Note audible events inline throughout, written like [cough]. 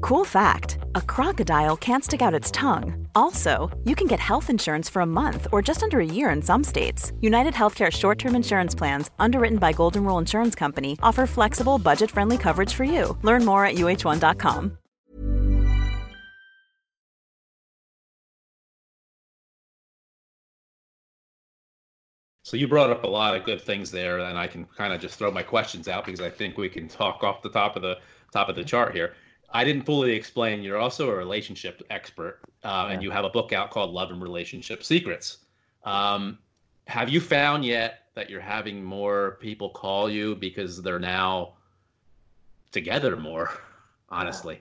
Cool fact a crocodile can't stick out its tongue. Also, you can get health insurance for a month or just under a year in some states. United Healthcare short term insurance plans, underwritten by Golden Rule Insurance Company, offer flexible, budget friendly coverage for you. Learn more at uh1.com. So you brought up a lot of good things there, and I can kind of just throw my questions out because I think we can talk off the top of the top of the chart here. I didn't fully explain. You're also a relationship expert, uh, yeah. and you have a book out called Love and Relationship Secrets. Um, have you found yet that you're having more people call you because they're now together more? [laughs] Honestly.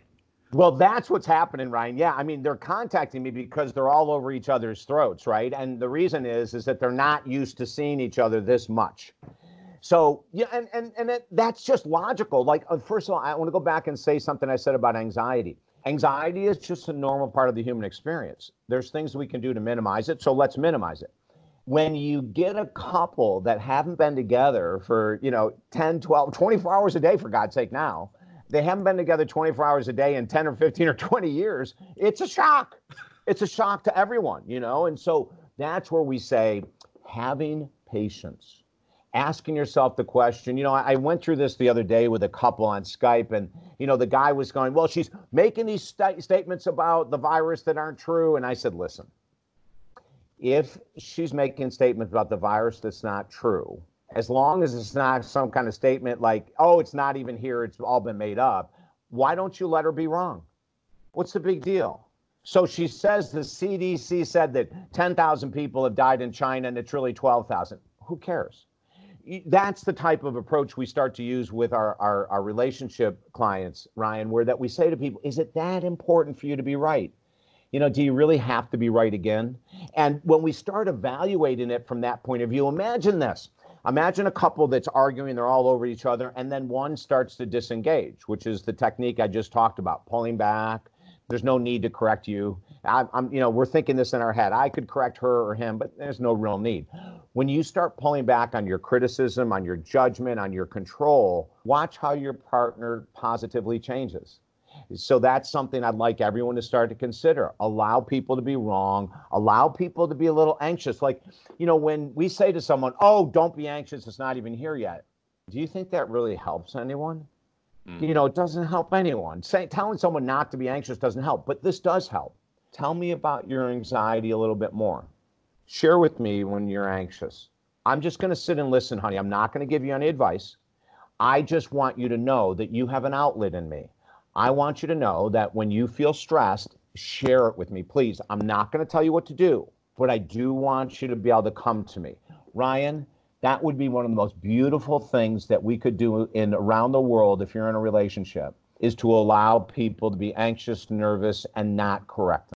Well, that's what's happening, Ryan. Yeah, I mean, they're contacting me because they're all over each other's throats, right? And the reason is is that they're not used to seeing each other this much. So yeah, and and and it, that's just logical. Like uh, first of all, I want to go back and say something I said about anxiety. Anxiety is just a normal part of the human experience. There's things we can do to minimize it, so let's minimize it. When you get a couple that haven't been together for, you know, 10, 12, 24 hours a day for God's sake now, they haven't been together 24 hours a day in 10 or 15 or 20 years, it's a shock. It's a shock to everyone, you know? And so that's where we say having patience asking yourself the question. You know, I, went through this the other day with a couple on Skype, and you know, the guy was going, "Well, she's making these st- statements about the virus that aren't true," and I said, "Listen, if she's making statements about the virus that's not true, as long as it's not some kind of statement like, "Oh, it's not even here; it's all been made up," why don't you let her be wrong? What's the big deal? So she says the CDC said that 10,000 people have died in China and it's really 12,000. Who cares? That's the type of approach we start to use with our, our, our relationship clients, Ryan, where that we say to people, is it that important for you to be right? You know, do you really have to be right again? And when we start evaluating it from that point of view, imagine this. Imagine a couple that's arguing, they're all over each other, and then one starts to disengage, which is the technique I just talked about, pulling back. There's no need to correct you. I'm, I'm, you know, we're thinking this in our head. I could correct her or him, but there's no real need. When you start pulling back on your criticism, on your judgment, on your control, watch how your partner positively changes. So that's something I'd like everyone to start to consider. Allow people to be wrong. Allow people to be a little anxious. Like, you know, when we say to someone, "Oh, don't be anxious. It's not even here yet." Do you think that really helps anyone? Mm. You know, it doesn't help anyone. Say, telling someone not to be anxious doesn't help, but this does help. Tell me about your anxiety a little bit more. Share with me when you're anxious. I'm just going to sit and listen, honey. I'm not going to give you any advice. I just want you to know that you have an outlet in me. I want you to know that when you feel stressed, share it with me, please. I'm not going to tell you what to do, but I do want you to be able to come to me. Ryan, that would be one of the most beautiful things that we could do in around the world if you're in a relationship is to allow people to be anxious, nervous, and not correct them.